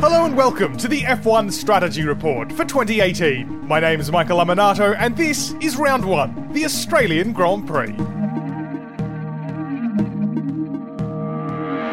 Hello and welcome to the F1 Strategy Report for 2018. My name is Michael Lamonato and this is round one, the Australian Grand Prix.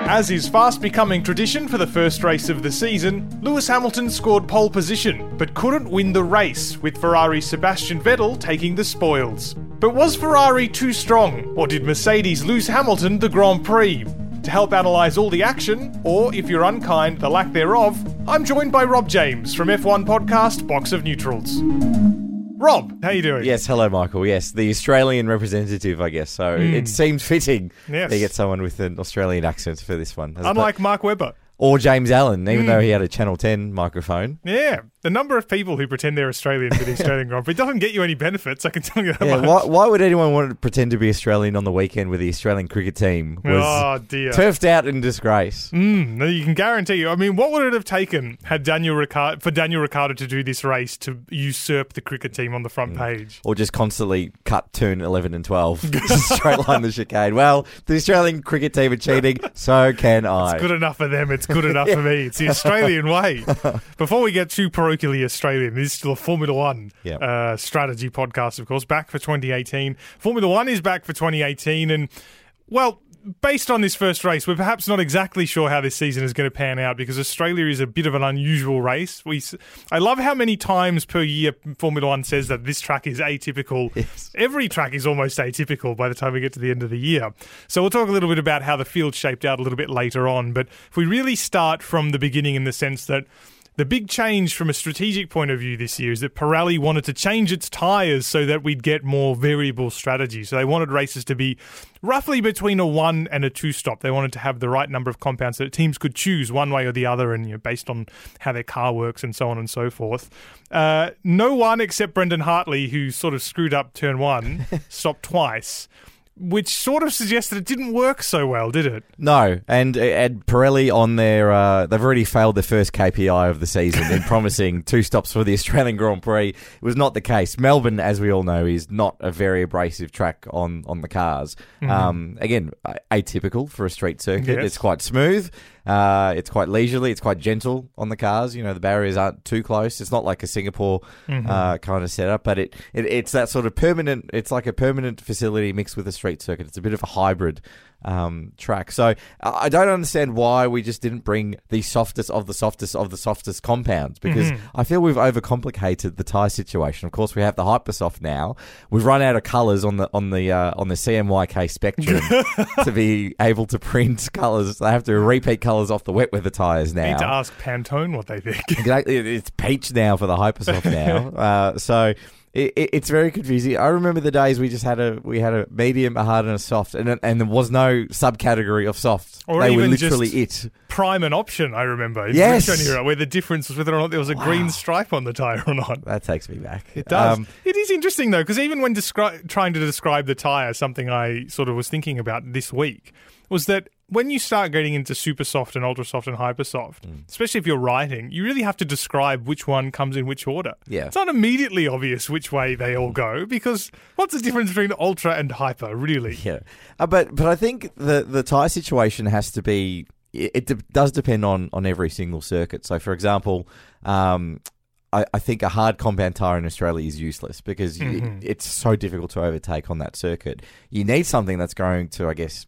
As is fast becoming tradition for the first race of the season, Lewis Hamilton scored pole position but couldn't win the race, with Ferrari's Sebastian Vettel taking the spoils. But was Ferrari too strong, or did Mercedes lose Hamilton the Grand Prix? To help analyse all the action, or if you're unkind, the lack thereof, I'm joined by Rob James from F1 podcast Box of Neutrals. Rob, how are you doing? Yes, hello, Michael. Yes, the Australian representative, I guess. So hmm. it seems fitting Yes. to get someone with an Australian accent for this one. Unlike Mark Webber. or James Allen, even hmm. though he had a Channel 10 microphone. Yeah, the number of people who pretend they're Australian for the Australian Grand Prix doesn't get you any benefits, I can tell you that Yeah, much. why, why would anyone want to pretend to be Australian on the weekend with the Australian cricket team was oh, dear. turfed out in disgrace? Mm, no, you can guarantee. you. I mean, what would it have taken had Daniel Ricciardo, for Daniel Ricciardo to do this race to usurp the cricket team on the front page? Or just constantly cut turn 11 and 12. Straight line the chicane. Well, the Australian cricket team are cheating, so can I. It's good enough for them. It's good enough for me. It's the Australian way. Before we get too parochially Australian, this is still a Formula One Yep. uh, strategy podcast, of course, back for 2018. Formula One is back for 2018, and well. Based on this first race, we're perhaps not exactly sure how this season is going to pan out because Australia is a bit of an unusual race. We, I love how many times per year Formula One says that this track is atypical. Yes. Every track is almost atypical by the time we get to the end of the year. So we'll talk a little bit about how the field shaped out a little bit later on. But if we really start from the beginning in the sense that the big change from a strategic point of view this year is that Pirelli wanted to change its tyres so that we'd get more variable strategy. So they wanted races to be roughly between a one and a two stop. They wanted to have the right number of compounds so that teams could choose one way or the other, and you know, based on how their car works and so on and so forth. Uh, no one except Brendan Hartley, who sort of screwed up turn one, stopped twice. Which sort of suggests that it didn't work so well, did it? No, and and Pirelli on their uh, they've already failed their first KPI of the season in promising two stops for the Australian Grand Prix. It was not the case. Melbourne, as we all know, is not a very abrasive track on on the cars. Um, again, atypical for a street circuit. Mm-hmm. Yes. It's quite smooth. Uh, it's quite leisurely. It's quite gentle on the cars. You know, the barriers aren't too close. It's not like a Singapore Mm-hmm. uh, kind of setup, but it, it it's that sort of permanent. It's like a permanent facility mixed with a street circuit. It's a bit of a hybrid um, track. So I I don't understand why we just didn't bring the softest of the softest of the softest compounds because I feel we've overcomplicated the tire situation. Of course, we have the Hypersoft now. We've run out of colours on the on the uh, on the CMYK Spectrum to be able to print colours. They have to repeat colours off the wet weather tires now. Need to ask Pantone what they think. Exactly, it's peach now for the Hypersoft now. uh, so it, it, it's very confusing. I remember the days we just had a we had a medium, a hard, and a soft, and and there was no subcategory of soft. Or they were literally it. Prime and option, I remember. Yes. era, where the difference was whether or not there was a green stripe on the tyre or not. That takes me back. It does. Um, it is interesting though, because even when descri- trying to describe the tire, something I sort of was thinking about this week was that when you start getting into super soft and ultra soft and hyper soft, Mm. especially if you're writing, you really have to describe which one comes in which order. Yeah. It's not immediately obvious which way they all go because what's the difference between ultra and hyper, really? Yeah, uh, but but I think the the tire situation has to be. It, it de- does depend on on every single circuit. So, for example, um, I, I think a hard compound tire in Australia is useless because Mhm. it's so difficult to overtake on that circuit. You need something that's going to, I guess,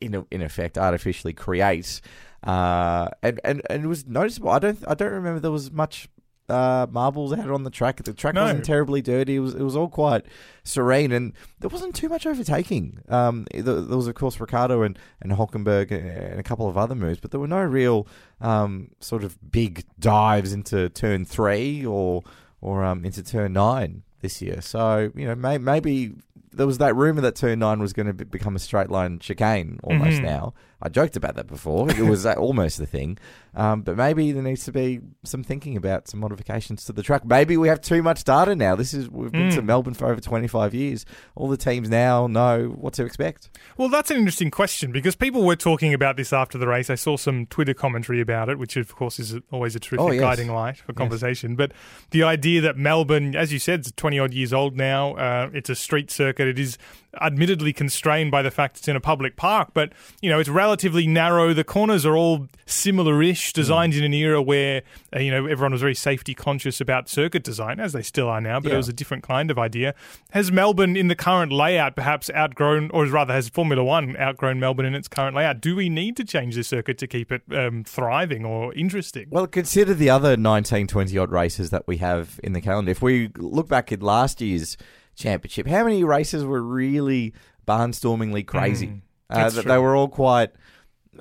in a, in effect, artificially create. Uh, and, and and it was noticeable. I don't I don't remember there was much uh, marbles out on the track. The track No. wasn't terribly dirty. It was it was all quite serene, and there wasn't too much overtaking. Um, there, there was of course Ricciardo and and Hulkenberg and a couple of other moves, but there were no real um, sort of big dives into turn three or or um, into turn nine this year. So you know may, maybe. There was that rumor that turn nine was going to be, become a straight line chicane almost Mhm. now. I joked about that before. It was uh, almost the thing. Um, but maybe there needs to be some thinking about some modifications to the track. Maybe we have too much data now. This is we've been to Mm. Melbourne for over twenty five years. All the teams now know what to expect. Well, that's an interesting question because people were talking about this after the race. I saw some Twitter commentary about it, which of course is always a terrific Oh, yes. guiding light for conversation. But the idea that Melbourne, as you said, is 20 odd years old now, uh, it's a street circuit. circuit. It is admittedly constrained by the fact it's in a public park, but you know it's relatively narrow. The corners are all similar-ish, designed in an era where uh, you know everyone was very safety conscious about circuit design, as they still are now. But Yeah. it was a different kind of idea. Has Melbourne, in the current layout, perhaps outgrown, or rather, has Formula One outgrown Melbourne in its current layout? Do we need to change the circuit to keep it um, thriving or interesting? Well, consider the other 19, 20 odd races that we have in the calendar. If we look back at last year's championship, how many races were really barnstormingly crazy? Mm, uh, that they were all quite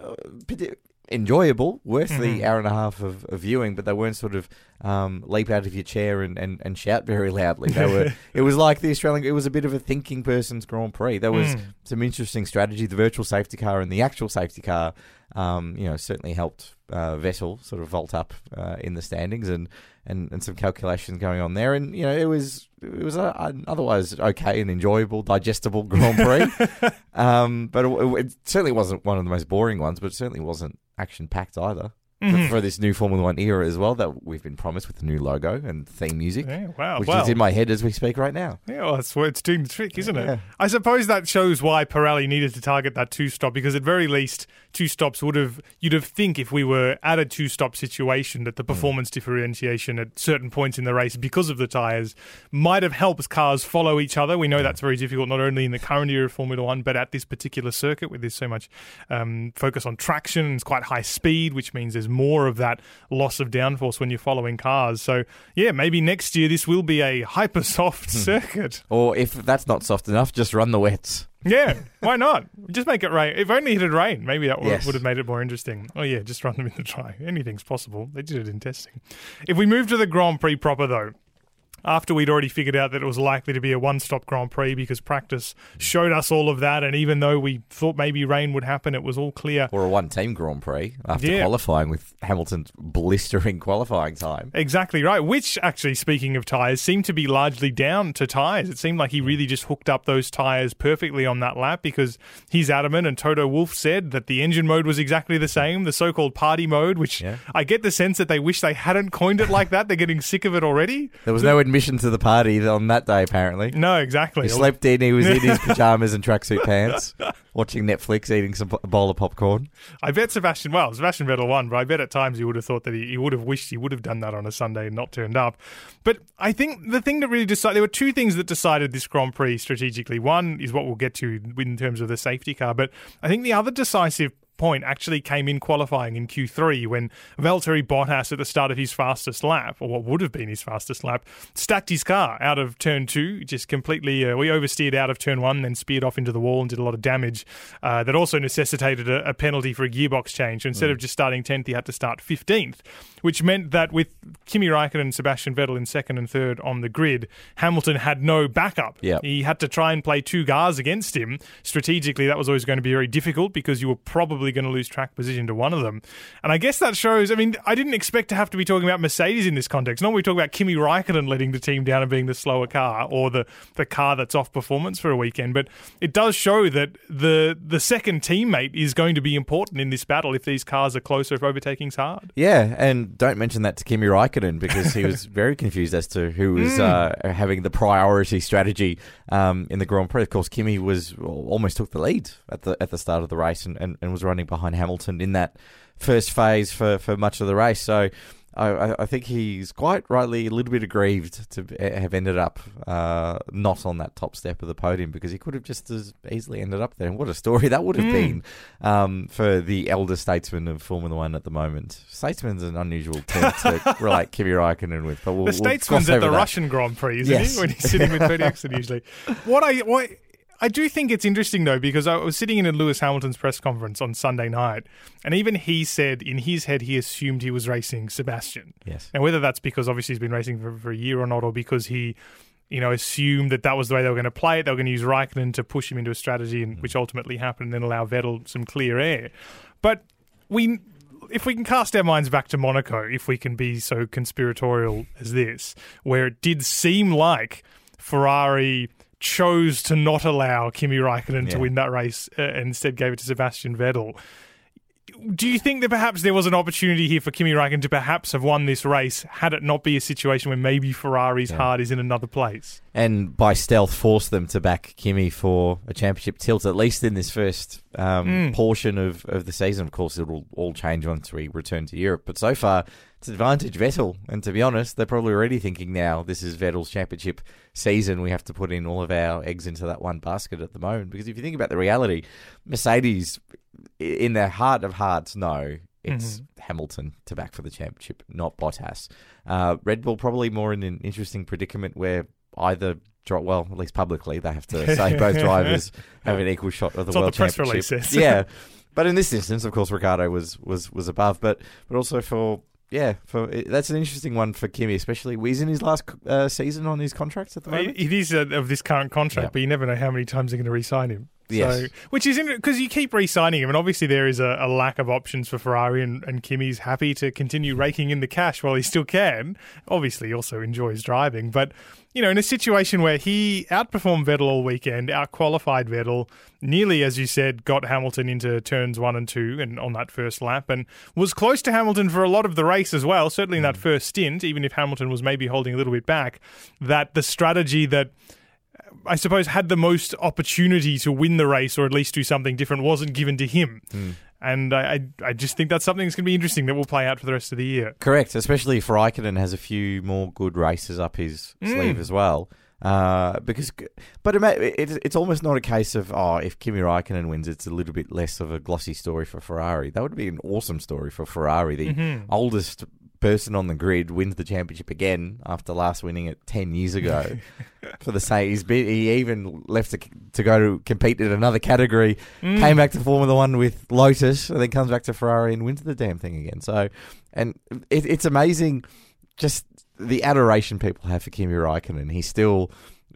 uh, enjoyable, worth Mhm. the hour and a half of, of viewing, but they weren't sort of um, leap out of your chair and, and, and shout very loudly. They were. it was like the Australian. It was a bit of a thinking person's Grand Prix. There was Mm. some interesting strategy. The virtual safety car and the actual safety car, um, you know, certainly helped uh, Vettel sort of vault up uh, in the standings and, and, and some calculations going on there. And you know, it was it was a, an otherwise okay and enjoyable, digestible Grand Prix. um, but it, it certainly wasn't one of the most boring ones. But it certainly wasn't action packed either. For- Mhm. For this new Formula One era as well, that we've been promised with the new logo and theme music, Yeah, wow. which is in my head as we speak right now. Yeah, well, that's what it's doing the trick, isn't Yeah. it? I suppose that shows why Pirelli needed to target that two stop because at very least two stops would have you'd have think if we were at a two stop situation that the performance differentiation at certain points in the race because of the tyres might have helped cars follow each other. We know that's very difficult not only in the current era of Formula One but at this particular circuit where there's so much um, focus on traction and it's quite high speed, which means there's more of that loss of downforce when you're following cars. So yeah, maybe next year this will be a hyper soft hmm. circuit. Or if that's not soft enough, just run the wets. Yeah, why not? Just make it rain. If only it had rained, maybe that would, Yes. would have made it more interesting. Oh yeah, just run them in the dry. Anything's possible. They did it in testing. If we move to the Grand Prix proper, though, after we'd already figured out that it was likely to be a one-stop Grand Prix because practice showed us all of that, and even though we thought maybe rain would happen, it was all clear. Or a one team Grand Prix after Yeah. qualifying with Hamilton's blistering qualifying time. Exactly right. Which, actually, speaking of tyres, seemed to be largely down to tyres. It seemed like he really just hooked up those tyres perfectly on that lap because he's adamant, and Toto Wolff said that the engine mode was exactly the same, the so called party mode, which Yeah. I get the sense that they wish they hadn't coined it like that. They're getting sick of it already. There was no admission to the party on that day, apparently. No, exactly. He slept in, he was in his pajamas and tracksuit pants, watching Netflix, eating some a bowl of popcorn. I bet Sebastian, well, Sebastian Vettel won, but I bet at times he would have thought that he, he would have wished he would have done that on a Sunday and not turned up. But I think the thing that really decided, there were two things that decided this Grand Prix strategically. One is what we'll get to in terms of the safety car, but I think the other decisive point actually came in qualifying in Q3 when Valtteri Bottas at the start of his fastest lap, or what would have been his fastest lap, stacked his car out of turn two, just completely. Uh, we oversteered out of turn one, then speared off into the wall and did a lot of damage. Uh, that also necessitated a, a penalty for a gearbox change. So instead of just starting 10th, he had to start 15th, which meant that with Kimi Raikkonen and Sebastian Vettel in second and third on the grid, Hamilton had no backup. Yep. He had to try and play two cars against him. Strategically, that was always going to be very difficult because you were probably going to lose track position to one of them. And I guess that shows, I mean, I didn't expect to have to be talking about Mercedes in this context. Normally we talk about Kimi Raikkonen letting the team down and being the slower car or the, the car that's off performance for a weekend. But it does show that the the second teammate is going to be important in this battle if these cars are closer, if overtaking's hard. Yeah, and don't mention that to Kimi Raikkonen because he was very confused as to who was uh, having the priority strategy um, in the Grand Prix. Of course, Kimi was almost took the lead at the at the start of the race and, and, and was running behind Hamilton in that first phase for, for much of the race. So I, I- think he's quite rightly a little bit aggrieved to have ended up uh, not on that top step of the podium because he could have just as easily ended up there. And what a story that would have Mm. been um, for the elder statesman of Formula One at the moment. Statesman's an unusual term to relate Kimi Raikkonen with, but we'll, the we'll at the that. Russian Grand Prix, isn't Yes. he? When he's sitting with Bernie Ecclestone usually. What I what I do think it's interesting though because I was sitting in a Lewis Hamilton's press conference on Sunday night, and even he said in his head he assumed he was racing Sebastian. Yes. And whether that's because obviously he's been racing for, for a year or not, or because he, you know, assumed that that was the way they were going to play it, they were going to use Raikkonen to push him into a strategy, and mm. which ultimately happened, and then allow Vettel some clear air. But we, if we can cast our minds back to Monaco, if we can be so conspiratorial as this, where it did seem like Ferrari chose to not allow Kimi Raikkonen to win that race uh, and instead gave it to Sebastian Vettel do you think that perhaps there was an opportunity here for Kimi Raikkonen to perhaps have won this race had it not be a situation where maybe Ferrari's Yeah. heart is in another place? and by stealth force them to back Kimi for a championship tilt, at least in this first um, Mm. portion of, of the season. Of course, it'll all change once we return to Europe. But so far, it's advantage Vettel. And to be honest, they're probably already thinking now this is Vettel's championship season. We have to put in all of our eggs into that one basket at the moment. Because if you think about the reality, Mercedes, in their heart of hearts, know it's Hamilton to back for the championship, not Bottas. Uh, Red Bull probably more in an interesting predicament where either well, at least publicly, they have to say both drivers have an equal shot of the what world the press championship. release says. yeah, but in this instance, of course, Ricciardo was was was above, but but also for. Yeah, for that's an interesting one for Kimi, especially. He's in his last uh, season on his contract at the moment. It is uh, of this current contract, Yeah. but you never know how many times they're going to re-sign him. Yes. So, which is because you keep re-signing him, and obviously there is a, a lack of options for Ferrari, and, and Kimi's happy to continue raking in the cash while he still can. Obviously, he also enjoys driving, but you know, in a situation where he outperformed Vettel all weekend, outqualified Vettel, nearly as you said, got Hamilton into turns one and two, and on that first lap, and was close to Hamilton for a lot of the race as well. Certainly in that hmm. first stint, even if Hamilton was maybe holding a little bit back, that the strategy that I suppose, had the most opportunity to win the race or at least do something different wasn't given to him. And I, I, I just think that's something that's going to be interesting that will play out for the rest of the year. Correct, especially if Raikkonen has a few more good races up his Mm. sleeve as well. Uh, because, but it, it, it's almost not a case of oh, if Kimi Raikkonen wins, it's a little bit less of a glossy story for Ferrari. That would be an awesome story for Ferrari. The Mhm. oldest person on the grid wins the championship again after last winning it ten years ago. for the same, he's been, he even left to, to go to compete in another category Mm. came back to Formula One with Lotus, and then comes back to Ferrari and wins the damn thing again. So, and it, it's amazing, just the adoration people have for Kimi Raikkonen. He's still,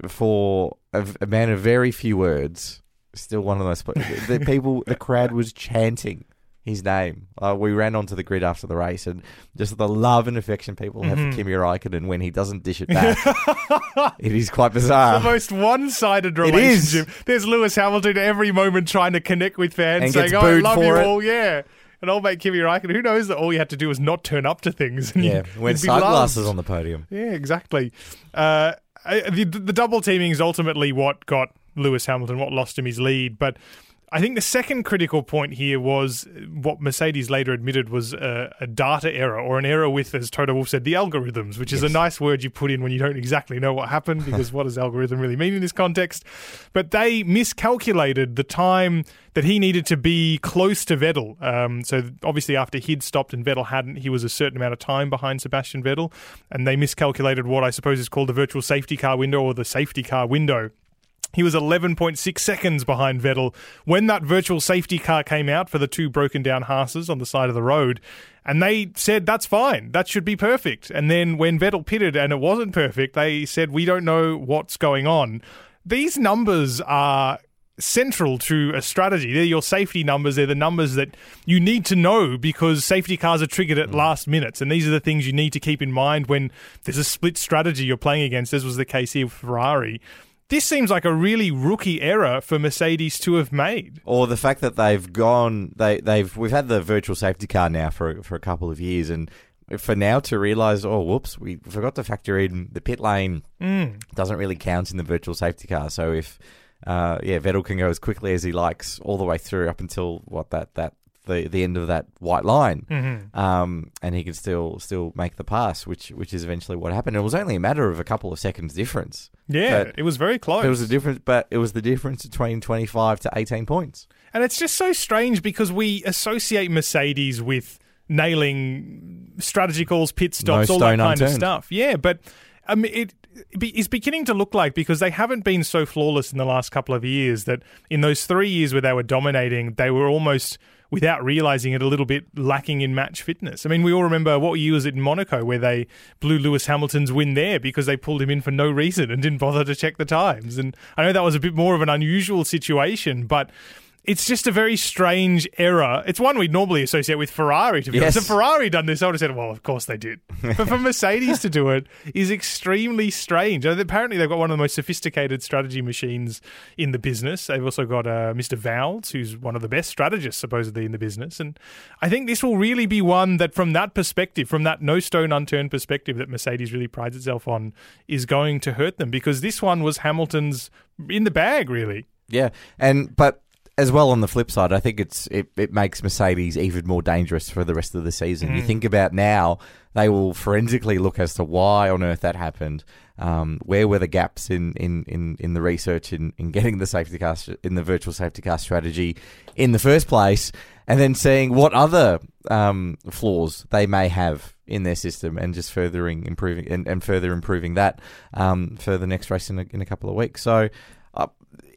for a, a man of very few words, still one of those. the people, the crowd was chanting his name. Uh, we ran onto the grid after the race, and just the love and affection people have Mhm. for Kimi Raikkonen when he doesn't dish it back. it is quite the bizarre. most one-sided It is. relationship. There's Lewis Hamilton every moment trying to connect with fans, And saying, "Oh, I love you it. all." Yeah, and old mate Kimi Raikkonen. Who knows that all you had to do was not turn up to things. And yeah, you'd be loved. sunglasses on the podium. Yeah, exactly. Uh, the, the double teaming is ultimately what got Lewis Hamilton, what lost him his lead. But I think the second critical point here was what Mercedes later admitted was a, a data error or an error with, as Toto Wolff said, the algorithms, which is a nice word you put in when you don't exactly know what happened because what does algorithm really mean in this context? But they miscalculated the time that he needed to be close to Vettel. Um, so obviously, after he'd stopped and Vettel hadn't, he was a certain amount of time behind Sebastian Vettel, and they miscalculated what I suppose is called the virtual safety car window or the safety car window. He was 11.6 seconds behind Vettel when that virtual safety car came out for the two broken down Haas's on the side of the road. And they said, that's fine. That should be perfect. And then when Vettel pitted and it wasn't perfect, they said, we don't know what's going on. These numbers are central to a strategy. They're your safety numbers. They're the numbers that you need to know because safety cars are triggered at mm. last minutes. And these are the things you need to keep in mind when there's a split strategy you're playing against, as was the case here with Ferrari. This seems like a really rookie error for Mercedes to have made. or the fact that they've gone they they've we've had the virtual safety car now for for a couple of years and for now to realize oh whoops we forgot to factor in the pit lane Mm. doesn't really count in the virtual safety car so if uh, yeah Vettel can go as quickly as he likes all the way through up until what that that the the end of that white line hmm um, and he could still still make the pass which which is eventually what happened it was only a matter of a couple of seconds difference Yeah, But it was very close. it was a difference but it was the difference between 25 to 18 points And it's just so strange because we associate Mercedes with nailing strategy calls, pit stops, No all that kind of stuff. Yeah, but I mean, it is beginning to look like because they haven't been so flawless in the last couple of years that in those three years where they were dominating, they were almost. Without realizing it, a little bit lacking in match fitness. I mean, we all remember what year was it in Monaco where they blew Lewis Hamilton's win there because they pulled him in for no reason and didn't bother to check the times. And I know that was a bit more of an unusual situation, but it's just a very strange error. It's one we'd normally associate with Ferrari. To be Yes. honest, if Ferrari done this, I would have said, "Well, of course they did." but for Mercedes to do it is extremely strange. Apparently, they've got one of the most sophisticated strategy machines in the business. They've also got uh, Mr. Vowles, who's one of the best strategists supposedly in the business. And I think this will really be one that, from that perspective, from that no stone unturned perspective that Mercedes really prides itself on, is going to hurt them because this one was Hamilton's in the bag, really. Yeah, and but as well on the flip side, I think it's it, it makes Mercedes even more dangerous for the rest of the season. You think about now, they will forensically look as to why on earth that happened. Um, where were the gaps in, in, in, in the research in, in getting the safety car in the virtual safety car strategy in the first place, and then seeing what other um, flaws they may have in their system, and just furthering improving and, and further improving that um, for the next race in a, in a couple of weeks. So uh,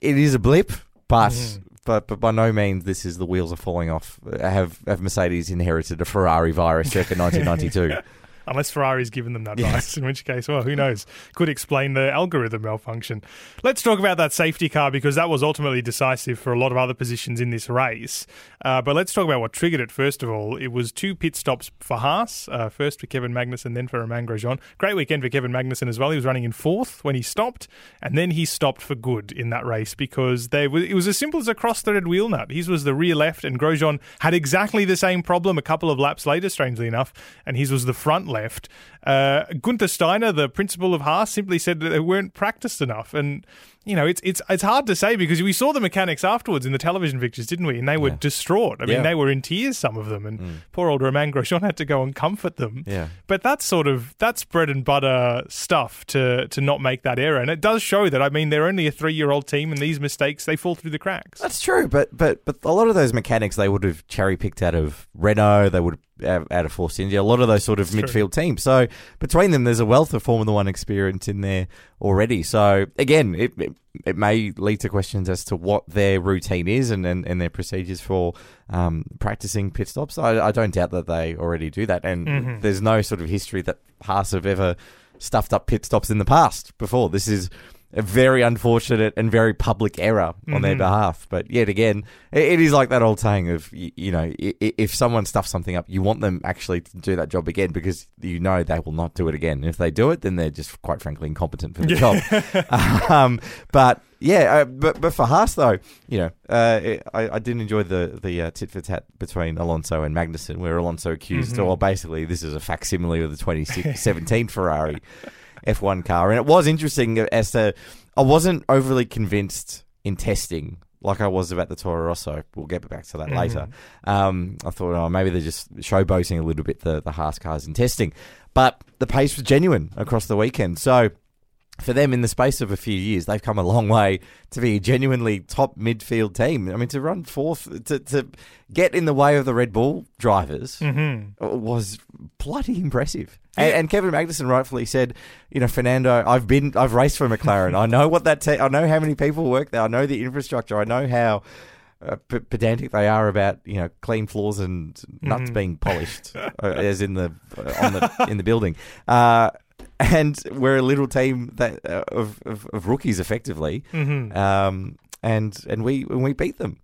it is a blip, but Mhm. But but by no means this is the wheels are falling off. Have have Mercedes inherited a Ferrari virus circa 1992? Unless Ferrari's given them that virus, in which case, well, who knows? Could explain the algorithm malfunction. Let's talk about that safety car because that was ultimately decisive for a lot of other positions in this race. Uh, but let's talk about what triggered it first of all. It was two pit stops for Haas, uh, first for Kevin Magnussen, then for Romain Grosjean. Great weekend for Kevin Magnussen as well. He was running in fourth when he stopped, and then he stopped for good in that race because they it was as simple as a cross-threaded wheel nut. His was the rear left, and Grosjean had exactly the same problem a couple of laps later, strangely enough, and his was the front left. Uh, Gunther Steiner, the principal of Haas, simply said that they weren't practiced enough, and you know it's it's it's hard to say because we saw the mechanics afterwards in the television pictures, didn't we? And they were Yeah. distraught. I mean, Yeah. they were in tears, some of them, and poor old Romain Grosjean had to go and comfort them. Yeah. But that's sort of that's bread and butter stuff to to not make that error, and it does show that. I mean, they're only a three year old team, and these mistakes they fall through the cracks. That's true, but but but a lot of those mechanics they would have cherry picked out of Renault. They would have out of Force India. A lot of those sort of That's true. midfield teams. So between them, there's a wealth of Formula One experience in there already. So again, it it, it may lead to questions as to what their routine is and and, and their procedures for um, practicing pit stops. I, I don't doubt that they already do that, and Mhm. there's no sort of history that Haas have ever stuffed up pit stops in the past before. This is a very unfortunate and very public error on their Mhm. behalf. But yet again, it, is like that old saying of you know, if someone stuffs something up, you want them actually to do that job again because you know they will not do it again. And if they do it, then they're just quite frankly incompetent for the job. um, but yeah, uh, but but for Haas though, you know, uh, it, I, I did enjoy the the uh, tit for tat between Alonso and Magnussen, where Alonso accused, Mhm. well, basically this is a facsimile of the 2017 Ferrari F1 car, and it was interesting as to I wasn't overly convinced in testing. Like I was about the Toro Rosso, we'll get back to that Mhm. later. Um, I thought, oh, maybe they're just showboating a little bit the the Haas cars in testing, but the pace was genuine across the weekend. So for them in the space of a few years, they've come a long way to be a genuinely top midfield team. I mean, to run fourth, to, to get in the way of the Red Bull drivers hmm was bloody impressive. And, Yeah. and Kevin Magnussen rightfully said, you know, Fernando, I've been, I've raced for McLaren. I know what that, te- I know how many people work there. I know the infrastructure. I know how. Uh, p- pedantic they are about you know clean floors and nuts Mhm. being polished uh, as in the uh, on the in the building uh, and we're a little team that uh, of, of of rookies effectively. Hmm um, and and we and we beat them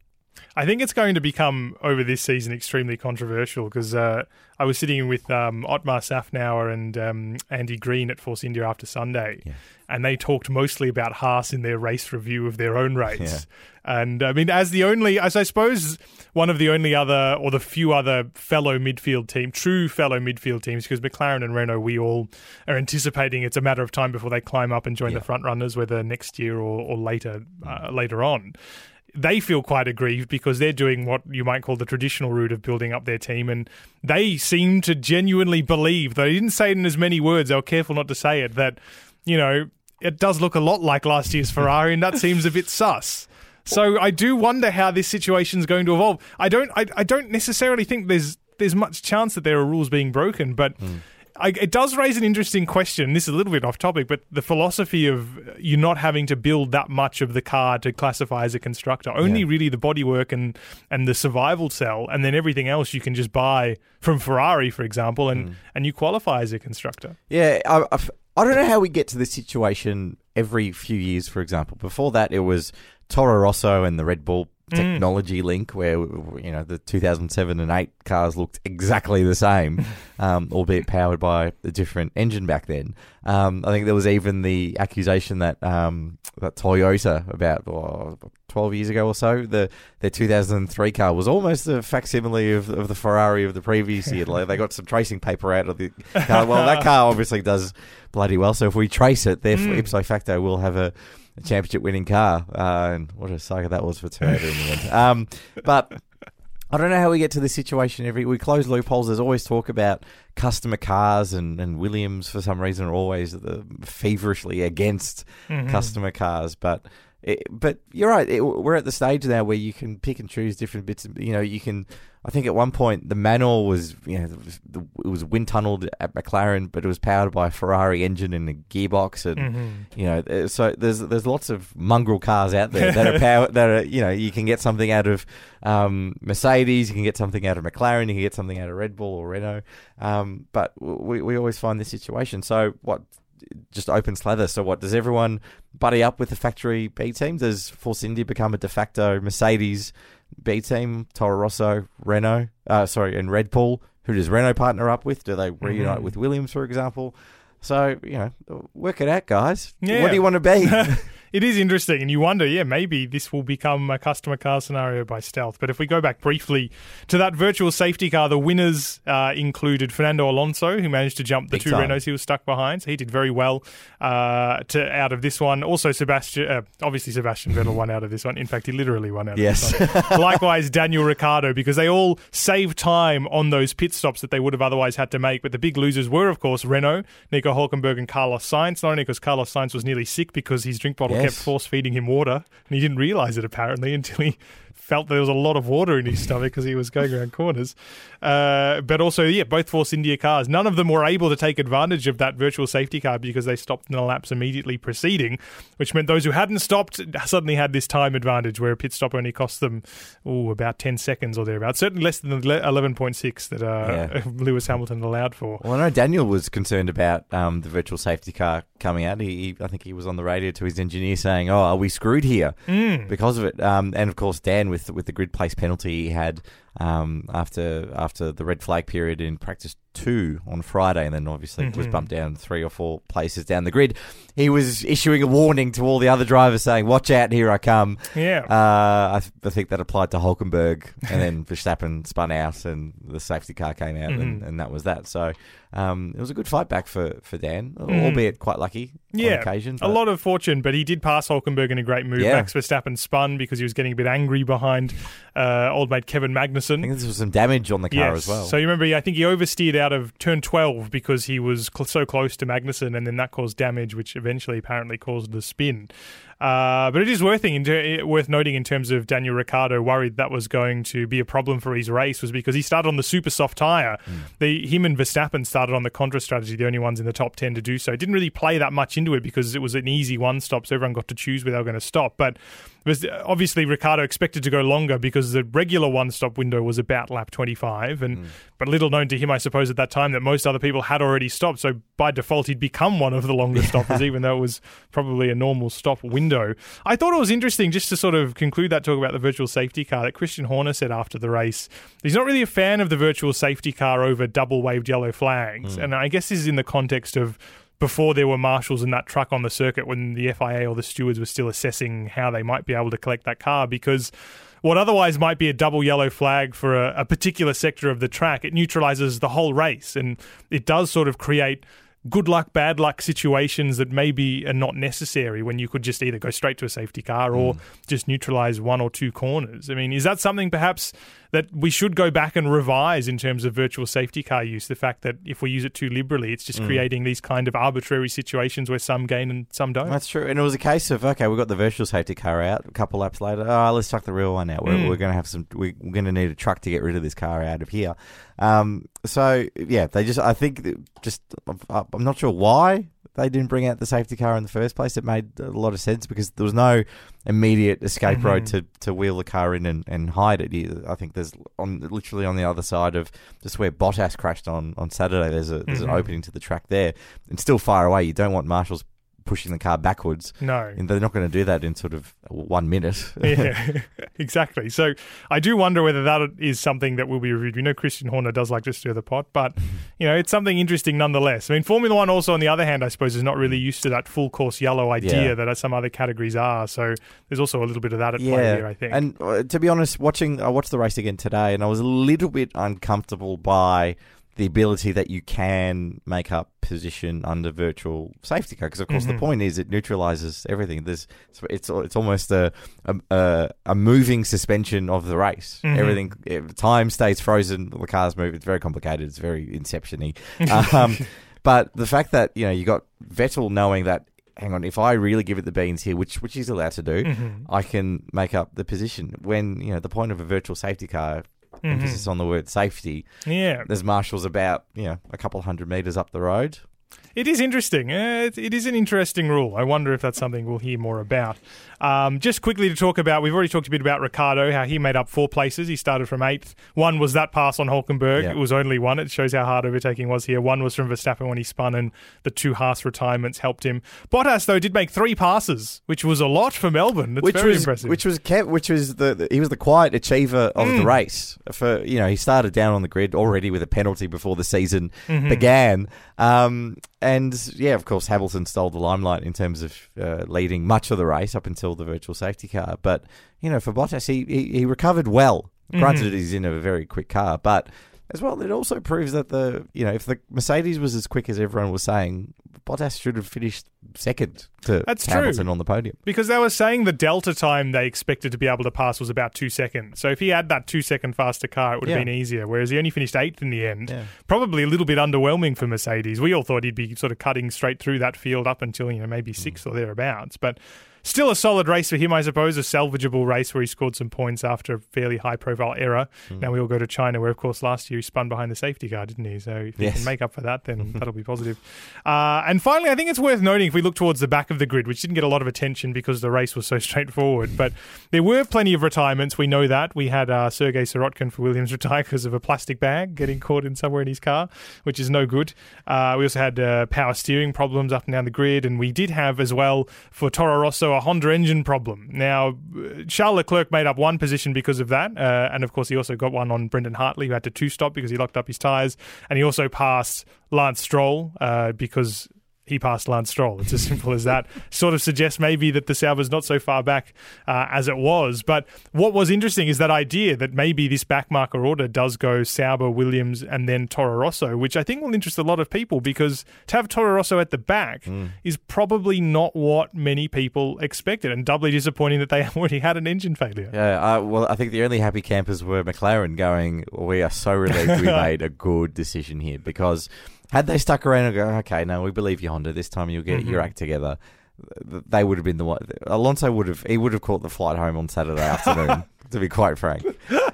I think it's going to become over this season extremely controversial because uh, I was sitting with um, Otmar Szafnauer and um, Andy Green at Force India after Sunday, Yeah. and they talked mostly about Haas in their race review of their own race. And I mean, as the only, as I suppose, one of the only other or the few other fellow midfield team, true fellow midfield teams, because McLaren and Renault, we all are anticipating it's a matter of time before they climb up and join Yeah. the front runners, whether next year or, or later uh, later on they feel quite aggrieved because they're doing what you might call the traditional route of building up their team, and they seem to genuinely believe, though they didn't say it in as many words, they were careful not to say it, that, you know, it does look a lot like last year's Ferrari, and that seems a bit sus. So I do wonder how this situation's going to evolve. I don't, I, I don't necessarily think there's there's much chance that there are rules being broken, but. Hmm. I, it does raise an interesting question. This is a little bit off topic, but the philosophy of you not having to build that much of the car to classify as a constructor, only Yeah. really the bodywork and and the survival cell, and then everything else you can just buy from Ferrari, for example, and mm. and you qualify as a constructor. Yeah, I, I've, I don't know how we get to this situation every few years. For example, before that, it was Toro Rosso and the Red Bull technology link where you know the 2007 and 8 cars looked exactly the same um, albeit powered by a different engine back then. Um, I think there was even the accusation that um, that Toyota about oh, 12 years ago or so the their 2003 car was almost a facsimile of, of the Ferrari of the previous year like they got some tracing paper out of the car well that car obviously does bloody well so if we trace it therefore Mm. ipso facto we'll have a a championship winning car. Uh, and what a saga that was for Toyota in the end. Um, but I don't know how we get to this situation. Every we close loopholes. There's always talk about customer cars, and, and Williams for some reason are always the, feverishly against Mhm. customer cars. But it, but you're right. It, we're at the stage now where you can pick and choose different bits. Of, you know, you can. I think at one point the manual was you know it was, it was wind tunneled at McLaren, but it was powered by a Ferrari engine and a gearbox, and Mhm. you know, uh, so there's there's lots of mongrel cars out there that are power that are you know you can get something out of um, Mercedes, you can get something out of McLaren, you can get something out of Red Bull or Renault, um, but we we always find this situation. So what? Just open slather. So what? Does everyone buddy up with the factory B team? Does Force India become a de facto Mercedes B team? Toro Rosso, Renault, uh, sorry, and Red Bull. Who does Renault partner up with? Do they reunite Mhm. with Williams, for example? So you know, work it out, guys. Yeah. What do you want to be? It is interesting, and you wonder, yeah, maybe this will become a customer car scenario by stealth. But if we go back briefly to that virtual safety car, the winners uh, included Fernando Alonso, who managed to jump the Big two time. Renaults he was stuck behind, so he did very well uh, to out of this one. Also, Sebastian, uh, obviously Sebastian Vettel won out of this one. In fact, he literally won out. Yes. Of this one. Likewise, Daniel Ricciardo, because they all saved time on those pit stops that they would have otherwise had to make. But the big losers were, of course, Renault, Nico Hulkenberg, and Carlos Sainz. Not only because Carlos Sainz was nearly sick because his drink bottle Yes. Kept force feeding him water, and he didn't realize it apparently until he felt there was a lot of water in his stomach because he was going around corners. Uh, but also, yeah, both Force India cars, none of them were able to take advantage of that virtual safety car because they stopped in the laps immediately preceding, which meant those who hadn't stopped suddenly had this time advantage where a pit stop only cost them ooh, about 10 seconds or thereabouts. Certainly less than the 11.6 that uh, Yeah. Lewis Hamilton allowed for. Well, I know Daniel was concerned about um, the virtual safety car coming out. He, he, I think he was on the radio to his engineer saying, "Oh, are we screwed here Mm. because of it?" Um, and of course, Dan with with the grid place penalty he had um, after after the red flag period in practice two on Friday, and then obviously was Mhm. bumped down three or four places down the grid. He was issuing a warning to all the other drivers, saying, "Watch out, here I come." Yeah. Uh, I, th- I think that applied to Hulkenberg, and then Verstappen spun out, and the safety car came out, and, Mhm. and that was that. So um, it was a good fight back for, for Dan, Mm. albeit quite lucky Yeah, on occasion. A lot of fortune, but he did pass Hulkenberg in a great move. Yeah. Max Verstappen spun because he was getting a bit angry behind uh, old mate Kevin I Magnussen. think this was some damage on the car Yes. as well. So you remember, I think he oversteered out of turn 12 because he was cl- so close to Magnussen, and then that caused damage, which eventually apparently caused the spin. Uh, but it is worth, ter- eh, worth noting in terms of Daniel Ricciardo worried that was going to be a problem for his race was because he started on the super soft tyre. Hmm. The him and Verstappen started on the contra strategy, the only ones in the top 10 to do so. Didn't really play that much into it because it was an easy one stop, so everyone got to choose where they were going to stop. But was uh, obviously Ricciardo expected to go longer because the regular one stop window was about lap 25 and hmm. but little known to him I suppose at that time that most other people had already stopped so by default he'd become one of the longer stoppers even though it was probably a normal stop window. I thought it was interesting just to sort of conclude that talk about the virtual safety car that Christian Horner said after the race. He's not really a fan of the virtual safety car over double waved yellow flags. Hmm. And I guess this is in the context of before there were marshals in that truck on the circuit when the FIA or the stewards were still assessing how they might be able to collect that car because what otherwise might be a double yellow flag for a, a particular sector of the track, it neutralizes the whole race. And it does sort of create good luck, bad luck situations that maybe are not necessary when you could just either go straight to a safety car or hmm. just neutralize one or two corners. I mean, is that something perhaps that we should go back and revise in terms of virtual safety car use? The fact that if we use it too liberally, it's just creating these kind of arbitrary situations where some gain and some don't. That's true. And it was a case of okay, we've got the virtual safety car out. A couple laps later, oh, let's chuck the real one out. We're, Mm. we're going to have some. we- We're going to need a truck to get rid of this car out of here. Um, so yeah, they just. I think just. I'm not sure why they didn't bring out the safety car in the first place. It made a lot of sense because there was no immediate escape road Mhm. to, to wheel the car in and, and hide it. I think there's on literally on the other side of just where Bottas crashed on, on Saturday. There's a there's Mhm. an opening to the track there, and still far away. You don't want marshals pushing the car backwards. No. And they're not going to do that in sort of one minute. yeah, exactly. So I do wonder whether that is something that will be reviewed. We know Christian Horner does like to stir the pot, but you know it's something interesting nonetheless. I mean, Formula One also, on the other hand, I suppose, is not really used to that full course yellow idea Yeah. that some other categories are. So there's also a little bit of that at play here. I think. And uh, to be honest, watching I watched the race again today, and I was a little bit uncomfortable by the ability that you can make up position under virtual safety car because of course Mhm. the point is it neutralizes everything there's it's it's almost a a, a, moving suspension of the race Mhm. everything eh, time stays frozen the cars move it's very complicated it's very inception-y um, but the fact that you know you got Vettel knowing that hang on if I really give it the beans here which which he's allowed to do Mhm. I can make up the position. When you know the point of a virtual safety car, Mhm. emphasis on the word safety. Yeah, There's marshals about you know a couple hundred meters up the road. It is interesting. Uh, it, it is an interesting rule. I wonder if that's something we'll hear more about. Um, just quickly to talk about, we've already talked a bit about Ricciardo, how he made up four places. He started from eighth. One was that pass on Hulkenberg. Yeah. It was only one. It shows how hard overtaking was here. One was from Verstappen when he spun, and the two Haas retirements helped him. Bottas, though, did make three passes, which was a lot for Melbourne. It's which very was impressive. which was kept, which was the, the- he was the quiet achiever of Mm. the race. For you know he started down on the grid already with a penalty before the season Mhm. began. Um, and yeah, of course Hamilton stole the limelight in terms of uh, leading much of the race up until the virtual safety car. But you know for Bottas he he, he recovered well. Granted, Mhm. he's in a very quick car, but as well, it also proves that the you know if the Mercedes was as quick as everyone was saying, Bottas should have finished second to That's true. Hamilton on the podium. Because they were saying the delta time they expected to be able to pass was about two seconds. So if he had that two second faster car, it would have Yeah. been easier. Whereas he only finished eighth in the end. Yeah. Probably a little bit underwhelming for Mercedes. We all thought he'd be sort of cutting straight through that field up until, you know, maybe Mm. or thereabouts. But still a solid race for him, I suppose. A salvageable race where he scored some points after a fairly high profile error. Mm. Now we all go to China, where, of course, last year he spun behind the safety car, didn't he? So if he can make up for that, then that'll be positive. Uh, and finally, I think it's worth noting if we look towards the back of the grid, which didn't get a lot of attention because the race was so straightforward, but there were plenty of retirements. We know that. We had uh, Sergei Sirotkin for Williams retire because of a plastic bag getting caught in somewhere in his car, which is no good. Uh, we also had uh, power steering problems up and down the grid, and we did have as well for Toro Rosso a Honda engine problem. Now, Charles Leclerc made up one position because of that, uh, and of course he also got one on Brendan Hartley who had to two stop because he locked up his tyres, and he also passed Lance Stroll uh, because he passed Lance Stroll. It's as simple as that. Sort of suggests maybe that the Sauber's not so far back uh, as it was. But what was interesting is that idea that maybe this backmarker order does go Sauber, Williams, and then Toro Rosso, which I think will interest a lot of people because to have Toro Rosso at the back is probably not what many people expected, and doubly disappointing that they already had an engine failure. Yeah, uh, well, I think the only happy campers were McLaren going, we are so relieved we made a good decision here because had they stuck around and go, okay, no, we believe you, Honda, this time you'll get your Mhm. act together, they would have been the one. Alonso would have, he would have caught the flight home on Saturday afternoon, to be quite frank.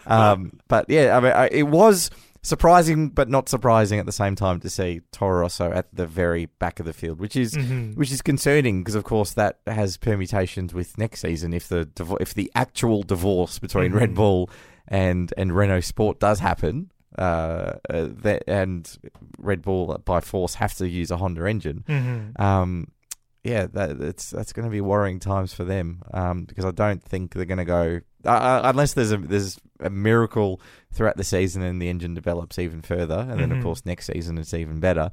Um, but yeah, I mean, I, it was surprising, but not surprising at the same time to see Toro Rosso at the very back of the field, which is Mhm. which is concerning because, of course, that has permutations with next season if the if the actual divorce between Red Mhm. Bull and and Renault Sport does happen, uh, uh, that and Red Bull by force have to use a Honda engine. Mhm. Um, yeah, that, that's that's going to be worrying times for them um, because I don't think they're going to go uh, uh, unless there's a there's a miracle throughout the season and the engine develops even further, and then Mhm. of course next season it's even better.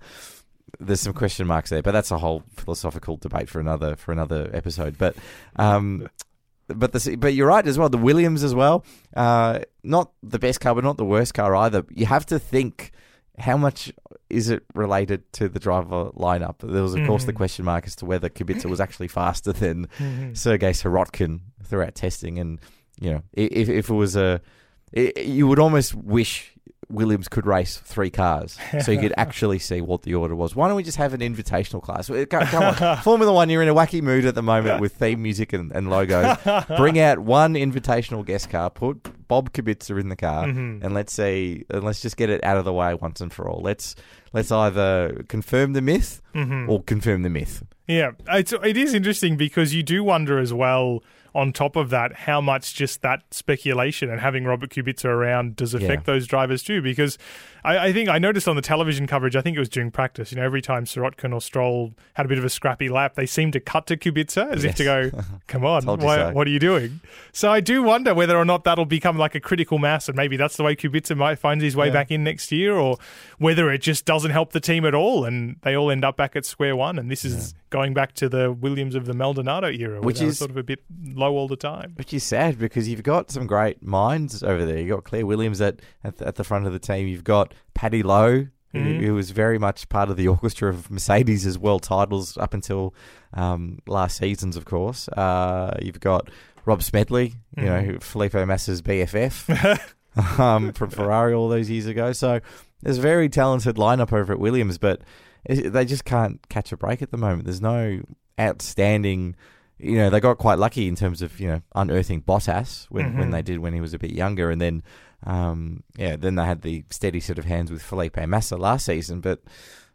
There's some question marks there, but that's a whole philosophical debate for another for another episode. But um, but the but you're right as well. The Williams as well, uh, not the best car, but not the worst car either. You have to think how much is it related to the driver lineup? There was, of course, the Mhm. question mark as to whether Kubica was actually faster than Mhm. Sergei Sirotkin throughout testing. And, you know, if, if it was a. i you would almost wish Williams could race three cars so you could actually see what the order was. Why don't we just have an invitational class? Come, on. Formula One, you're in a wacky mood at the moment with theme music and, and logos. Bring out one invitational guest car, put Bob Kubica in the car, Mhm. and let's see, and let's just get it out of the way once and for all. Let's let's either confirm the myth Mhm. or confirm the myth. Yeah, it's, it is interesting because you do wonder as well on top of that, how much just that speculation and having Robert Kubica around does affect Yeah. those drivers too. Because I, I think I noticed on the television coverage, I think it was during practice, you know, every time Sirotkin or Stroll had a bit of a scrappy lap, they seemed to cut to Kubica as if to go, come on, why, so. what are you doing? So I do wonder whether or not that'll become like a critical mass and maybe that's the way Kubica might find his way Yeah. back in next year or whether it just doesn't help the team at all and they all end up back at square one. And this is going back to the Williams of the Maldonado era, Which which is is- sort of a bit low all the time. Which is sad because you've got some great minds over there. You've got Claire Williams at, at, the, at the front of the team. You've got Paddy Lowe, who, Mhm. who was very much part of the orchestra of Mercedes' world titles up until um, last season's, of course. Uh, you've got Rob Smedley, you know, Mhm. who- Felipe Massa's BFF um, from Ferrari all those years ago. So there's a very talented lineup over at Williams, but it, they just can't catch a break at the moment. There's no outstanding. You know, they got quite lucky in terms of you know unearthing Bottas when, when Mhm. they did when he was a bit younger, and then um, yeah, then they had the steady set of hands with Felipe Massa last season, but.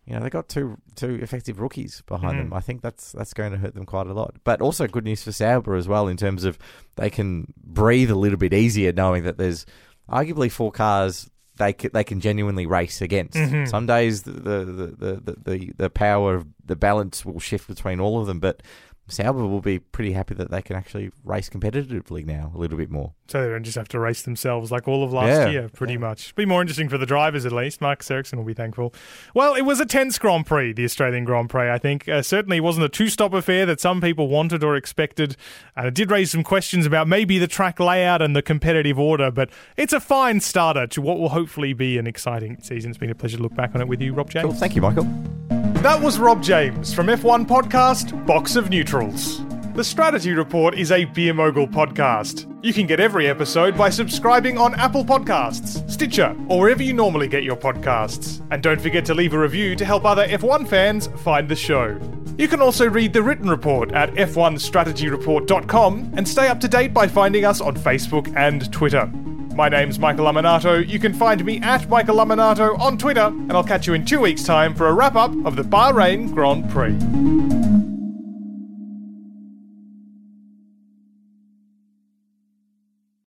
You know they got two two effective rookies behind Mhm. them. I think that's that's going to hurt them quite a lot. But also good news for Sauber as well in terms of they can breathe a little bit easier knowing that there's arguably four cars they can, they can genuinely race against. Mhm. Some days the the, the, the, the the power of the balance will shift between all of them, but Sauber will be pretty happy that they can actually race competitively now a little bit more. So they don't just have to race themselves like all of last Yeah. year, pretty much. Be more interesting for the drivers at least. Marcus Ericsson will be thankful. Well, it was a tense Grand Prix, the Australian Grand Prix, I think. Uh, certainly wasn't a two stop affair that some people wanted or expected. And it did raise some questions about maybe the track layout and the competitive order, but it's a fine starter to what will hopefully be an exciting season. It's been a pleasure to look back on it with you, Rob James. Cool. Thank you, Michael. That was Rob James from F1 Podcast Box of Neutrals. The Strategy Report is a Beer Mogul podcast. You can get every episode by subscribing on Apple Podcasts, Stitcher, or wherever you normally get your podcasts. And don't forget to leave a review to help other F1 fans find the show. You can also read the written report at f1strategyreport.com and stay up to date by finding us on Facebook and Twitter. My name's Michael Lamonato. You can find me at Michael Lamonato on Twitter, and I'll catch you in two weeks' time for a wrap up of the Bahrain Grand Prix.